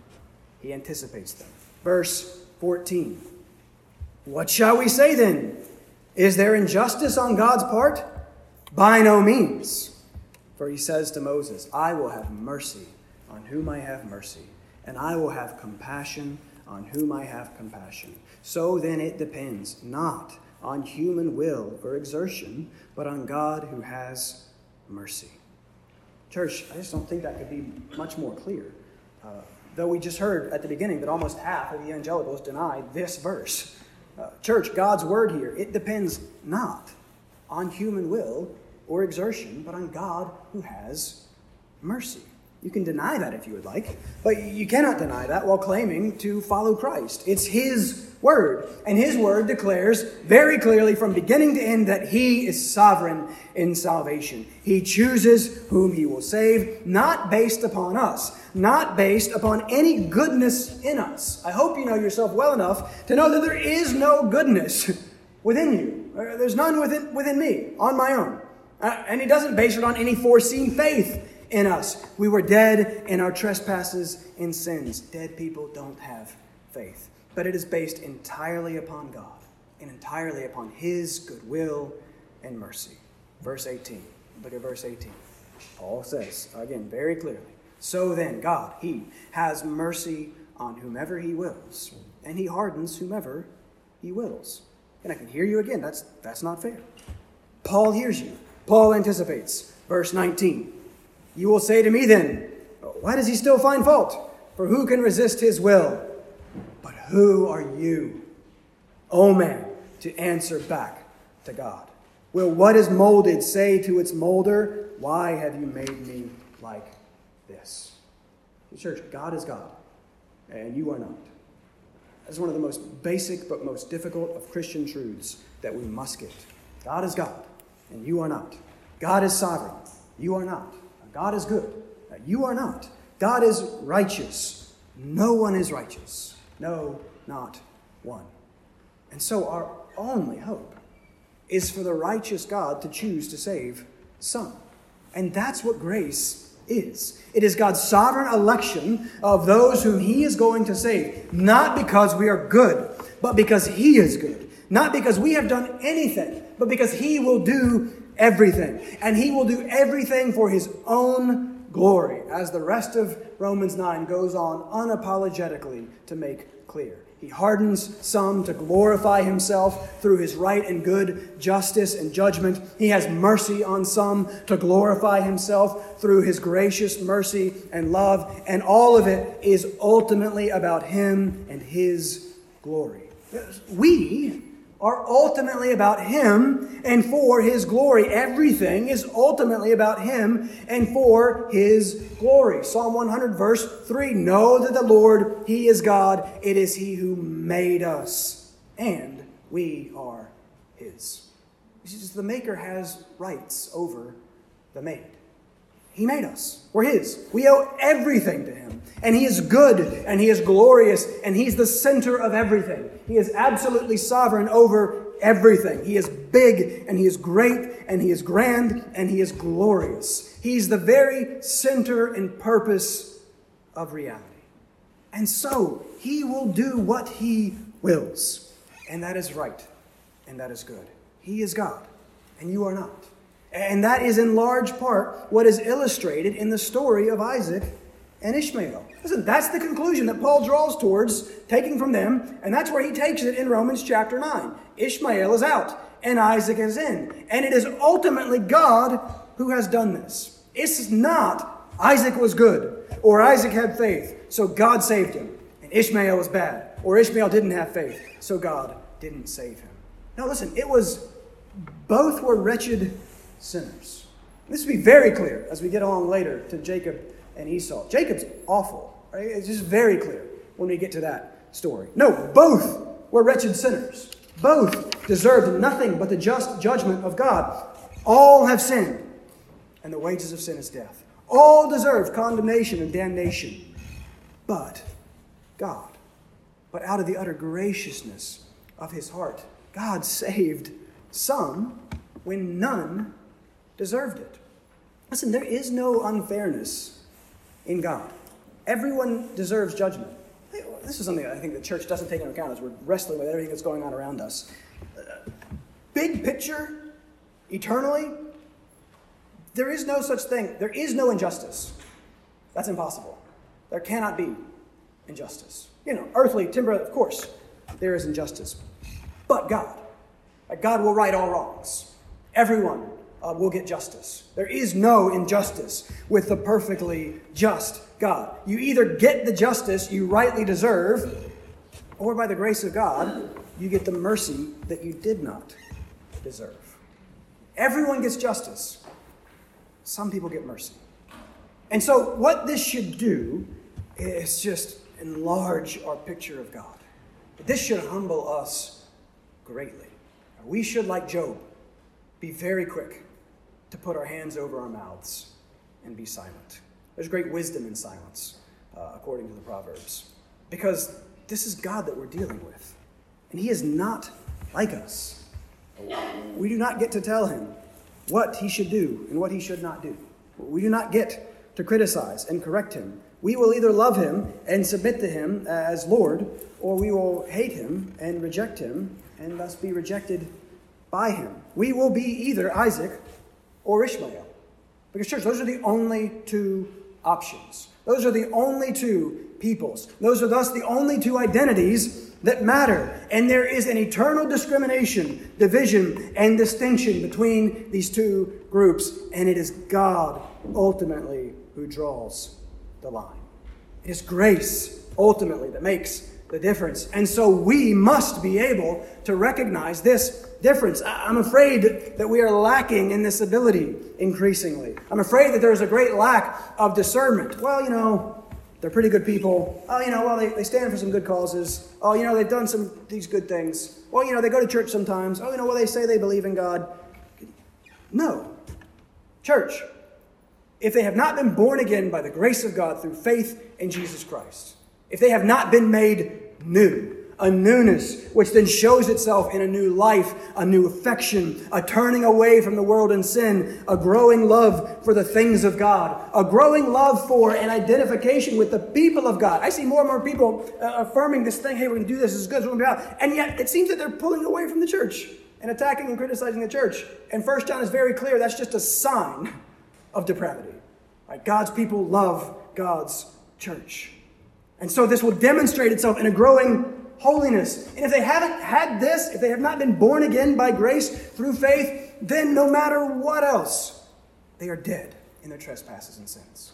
He anticipates them. Verse 14 What shall we say then? Is there injustice on God's part? By no means. For he says to Moses, I will have mercy on whom I have mercy, and I will have compassion on whom I have compassion. So then it depends not on human will or exertion, but on God who has mercy. Church, I just don't think that could be much more clear. Uh, though we just heard at the beginning that almost half of the evangelicals deny this verse. Uh, church, God's word here, it depends not on human will or exertion, but on God who has mercy. You can deny that if you would like, but you cannot deny that while claiming to follow Christ. It's His word, and His word declares very clearly from beginning to end that He is sovereign in salvation. He chooses whom He will save, not based upon us, not based upon any goodness in us. I hope you know yourself well enough to know that there is no goodness within you. There's none within, within me, on my own. Uh, and He doesn't base it on any foreseen faith in us. We were dead in our trespasses and sins. Dead people don't have faith. But it is based entirely upon God and entirely upon His goodwill and mercy. Verse 18. Look at verse 18. Paul says, again, very clearly So then, God, He has mercy on whomever He wills, and He hardens whomever He wills. And I can hear you again. That's, that's not fair. Paul hears you. Paul anticipates. Verse 19. You will say to me then, Why does he still find fault? For who can resist his will? Who are you, O man, to answer back to God? Will what is molded say to its molder, Why have you made me like this? Church, God is God, and you are not. That's one of the most basic but most difficult of Christian truths that we must get. God is God, and you are not. God is sovereign, you are not. God is good. You are not. God is righteous. No one is righteous. No, not one. And so our only hope is for the righteous God to choose to save some. And that's what grace is. It is God's sovereign election of those whom He is going to save, not because we are good, but because He is good. Not because we have done anything, but because He will do everything. And he will do everything for his own glory, as the rest of Romans 9 goes on unapologetically to make clear. He hardens some to glorify himself through his right and good justice and judgment. He has mercy on some to glorify himself through his gracious mercy and love. And all of it is ultimately about him and his glory. We are ultimately about Him and for His glory. Everything is ultimately about Him and for His glory. Psalm 100, verse 3 Know that the Lord, He is God. It is He who made us, and we are His. The Maker has rights over the made. He made us. We're His. We owe everything to Him. And He is good and He is glorious and He's the center of everything. He is absolutely sovereign over everything. He is big and He is great and He is grand and He is glorious. He's the very center and purpose of reality. And so He will do what He wills. And that is right and that is good. He is God and you are not. And that is in large part what is illustrated in the story of Isaac and Ishmael. Listen, that's the conclusion that Paul draws towards, taking from them, and that's where he takes it in Romans chapter 9. Ishmael is out, and Isaac is in. And it is ultimately God who has done this. It's not Isaac was good, or Isaac had faith, so God saved him, and Ishmael was bad, or Ishmael didn't have faith, so God didn't save him. Now, listen, it was both were wretched sinners. This will be very clear as we get along later to Jacob and Esau. Jacob's awful. Right? It's just very clear when we get to that story. No, both were wretched sinners. Both deserved nothing but the just judgment of God. All have sinned, and the wages of sin is death. All deserve condemnation and damnation. But God, but out of the utter graciousness of his heart, God saved some when none deserved it. Listen, there is no unfairness in God. Everyone deserves judgment. This is something I think the church doesn't take into account as we're wrestling with everything that's going on around us. Uh, big picture, eternally, there is no such thing. There is no injustice. That's impossible. There cannot be injustice. You know, earthly, timber, of course, there is injustice. But God, God will right all wrongs. Everyone uh, will get justice. There is no injustice with the perfectly just God. You either get the justice you rightly deserve, or by the grace of God, you get the mercy that you did not deserve. Everyone gets justice. Some people get mercy. And so, what this should do is just enlarge our picture of God. This should humble us greatly. We should, like Job, be very quick to put our hands over our mouths and be silent. There's great wisdom in silence, uh, according to the Proverbs, because this is God that we're dealing with. And He is not like us. We do not get to tell Him what He should do and what He should not do. We do not get to criticize and correct Him. We will either love Him and submit to Him as Lord, or we will hate Him and reject Him and thus be rejected by Him. We will be either Isaac or Ishmael. Because, church, those are the only two options. Those are the only two peoples. Those are thus the only two identities that matter. And there is an eternal discrimination, division, and distinction between these two groups. And it is God ultimately who draws the line. It is grace ultimately that makes the difference. And so we must be able to recognize this difference. I'm afraid that we are lacking in this ability increasingly. I'm afraid that there's a great lack of discernment. Well, you know, they're pretty good people. Oh, you know, well, they, they stand for some good causes. Oh, you know, they've done some these good things. Well, you know, they go to church sometimes. Oh, you know, well, they say they believe in God. No. Church, if they have not been born again by the grace of God through faith in Jesus Christ, if they have not been made new, a newness, which then shows itself in a new life, a new affection, a turning away from the world and sin, a growing love for the things of God, a growing love for and identification with the people of God. I see more and more people uh, affirming this thing hey, we're going to do this, this is good, we're going to be And yet it seems that they're pulling away from the church and attacking and criticizing the church. And First John is very clear that's just a sign of depravity. Right? God's people love God's church. And so this will demonstrate itself in a growing holiness. And if they haven't had this, if they have not been born again by grace through faith, then no matter what else, they are dead in their trespasses and sins.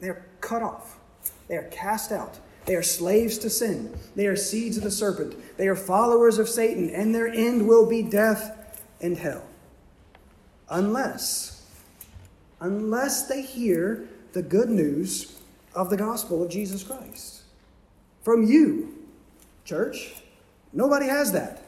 They are cut off, they are cast out. They are slaves to sin. They are seeds of the serpent. They are followers of Satan, and their end will be death and hell. Unless, unless they hear the good news of the gospel of Jesus Christ. From you, Church, nobody has that.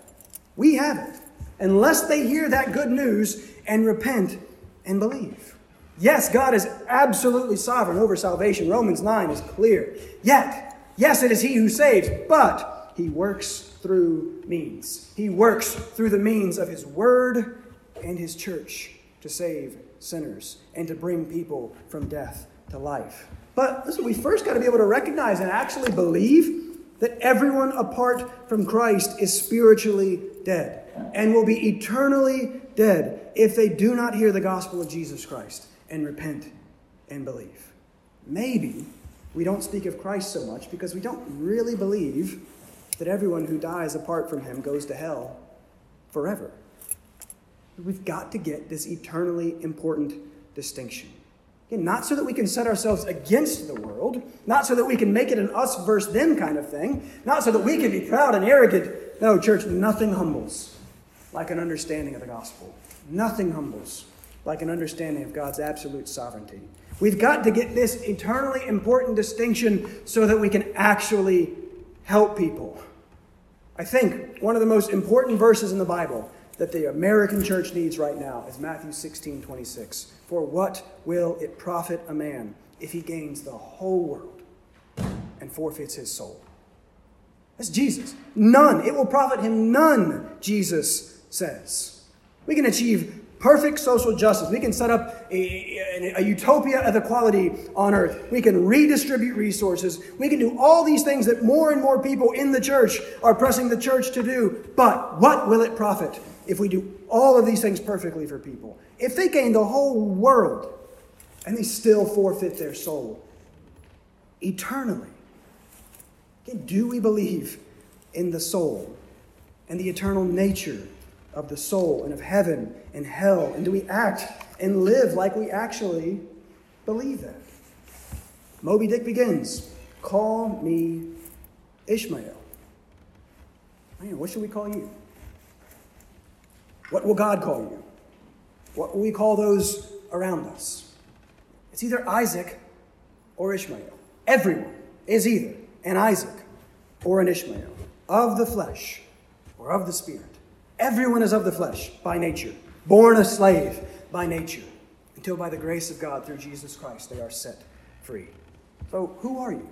We have it. Unless they hear that good news and repent and believe. Yes, God is absolutely sovereign over salvation. Romans 9 is clear. Yet, yes, it is He who saves, but He works through means. He works through the means of His Word and His church to save sinners and to bring people from death to life. But listen, we first got to be able to recognize and actually believe that everyone apart from Christ is spiritually dead and will be eternally dead if they do not hear the gospel of Jesus Christ and repent and believe. Maybe we don't speak of Christ so much because we don't really believe that everyone who dies apart from him goes to hell forever. We've got to get this eternally important distinction. Again, not so that we can set ourselves against the world, not so that we can make it an us versus them kind of thing, not so that we can be proud and arrogant. No, church, nothing humbles like an understanding of the gospel. Nothing humbles like an understanding of God's absolute sovereignty. We've got to get this eternally important distinction so that we can actually help people. I think one of the most important verses in the Bible that the American church needs right now is Matthew 16 26. For what will it profit a man if he gains the whole world and forfeits his soul? That's Jesus. None. It will profit him none, Jesus says. We can achieve perfect social justice. We can set up a, a, utopia of equality on earth. We can redistribute resources. We can do all these things that more and more people in the church are pressing the church to do. But what will it profit if we do all of these things perfectly for people? If they gain the whole world and they still forfeit their soul eternally, do we believe in the soul and the eternal nature of the soul and of heaven and hell? And do we act and live like we actually believe that? Moby Dick begins Call me Ishmael. Man, what should we call you? What will God call you? What will we call those around us? It's either Isaac or Ishmael. Everyone is either an Isaac or an Ishmael, of the flesh or of the spirit. Everyone is of the flesh by nature, born a slave by nature, until by the grace of God through Jesus Christ they are set free. So, who are you?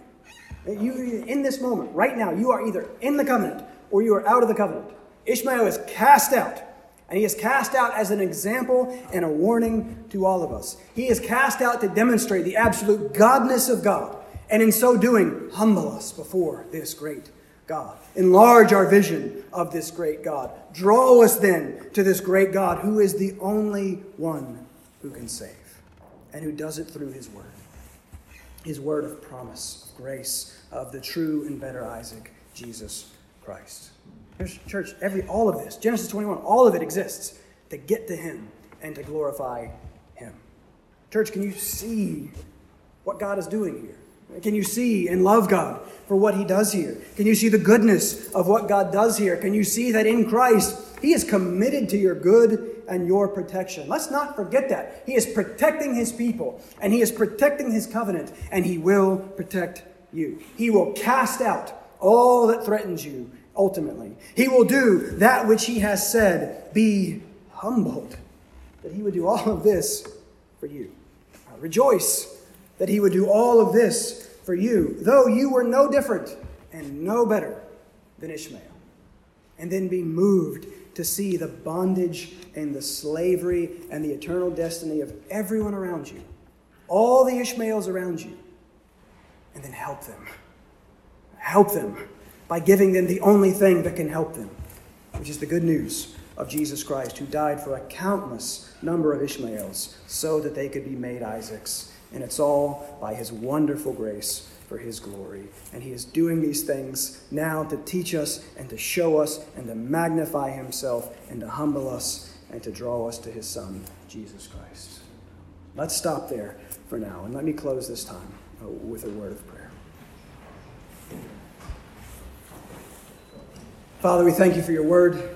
You, in this moment, right now, you are either in the covenant or you are out of the covenant. Ishmael is cast out, and he is cast out as an example and a warning to all of us. He is cast out to demonstrate the absolute godness of God, and in so doing, humble us before this great God. Enlarge our vision of this great God. Draw us then to this great God who is the only one who can save and who does it through his word. His word of promise, of grace, of the true and better Isaac, Jesus Christ. Church, every all of this, Genesis 21, all of it exists to get to him and to glorify him. Church, can you see what God is doing here? Can you see and love God for what He does here? Can you see the goodness of what God does here? Can you see that in Christ, He is committed to your good and your protection? Let's not forget that. He is protecting His people, and He is protecting His covenant, and He will protect you. He will cast out all that threatens you ultimately. He will do that which He has said. Be humbled that He would do all of this for you. Rejoice that he would do all of this for you, though you were no different and no better than Ishmael. And then be moved to see the bondage and the slavery and the eternal destiny of everyone around you, all the Ishmaels around you, and then help them. Help them by giving them the only thing that can help them, which is the good news of Jesus Christ, who died for a countless number of Ishmaels so that they could be made Isaacs and it's all by His wonderful grace for His glory. And He is doing these things now to teach us and to show us and to magnify Himself and to humble us and to draw us to His Son, Jesus Christ. Let's stop there for now and let me close this time uh, with a word of prayer. Father, we thank you for your word.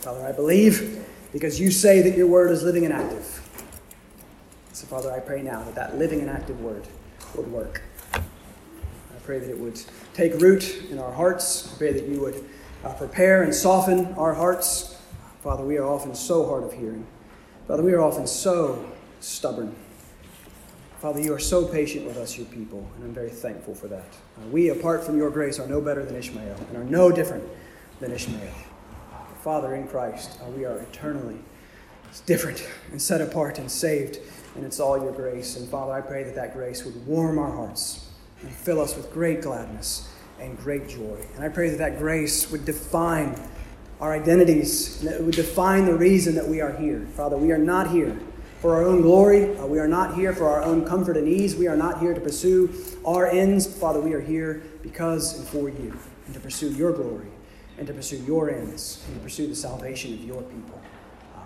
Father, I believe because you say that your word is living and active. So, Father, I pray now that that living and active word would work. I pray that it would take root in our hearts. I pray that you would uh, prepare and soften our hearts. Father, we are often so hard of hearing. Father, we are often so stubborn. Father, you are so patient with us, your people, and I'm very thankful for that. Uh, we, apart from your grace, are no better than Ishmael and are no different than Ishmael. Father, in Christ, uh, we are eternally different and set apart and saved and it's all your grace. And Father, I pray that that grace would warm our hearts and fill us with great gladness and great joy. And I pray that that grace would define our identities, that it would define the reason that we are here. Father, we are not here for our own glory. Uh, we are not here for our own comfort and ease. We are not here to pursue our ends. Father, we are here because and for you, and to pursue your glory, and to pursue your ends, and to pursue the salvation of your people.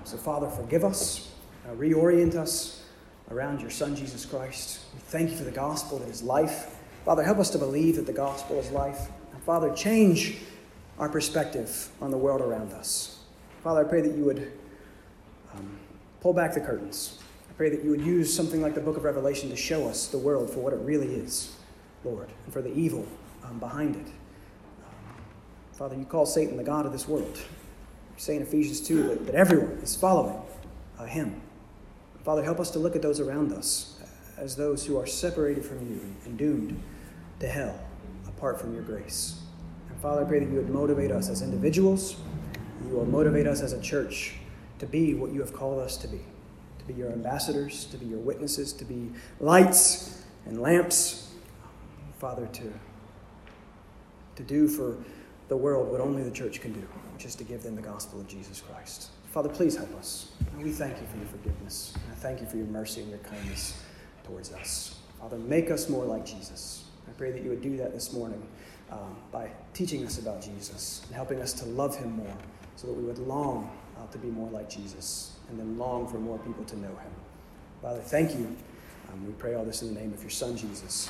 So, Father, forgive us, uh, reorient us around your Son, Jesus Christ. We thank you for the gospel that is life. Father, help us to believe that the gospel is life. And Father, change our perspective on the world around us. Father, I pray that you would um, pull back the curtains. I pray that you would use something like the book of Revelation to show us the world for what it really is, Lord, and for the evil um, behind it. Um, Father, you call Satan the God of this world. Say in Ephesians 2 that, that everyone is following uh, him. Father, help us to look at those around us as those who are separated from you and doomed to hell apart from your grace. And Father, I pray that you would motivate us as individuals You will motivate us as a church to be what you have called us to be to be your ambassadors, to be your witnesses, to be lights and lamps. Father, to, to do for the world what only the church can do, which is to give them the gospel of Jesus Christ. Father, please help us. And we thank you for your forgiveness. And I thank you for your mercy and your kindness towards us. Father, make us more like Jesus. I pray that you would do that this morning um, by teaching us about Jesus and helping us to love him more so that we would long uh, to be more like Jesus and then long for more people to know him. Father, thank you. Um, we pray all this in the name of your Son, Jesus.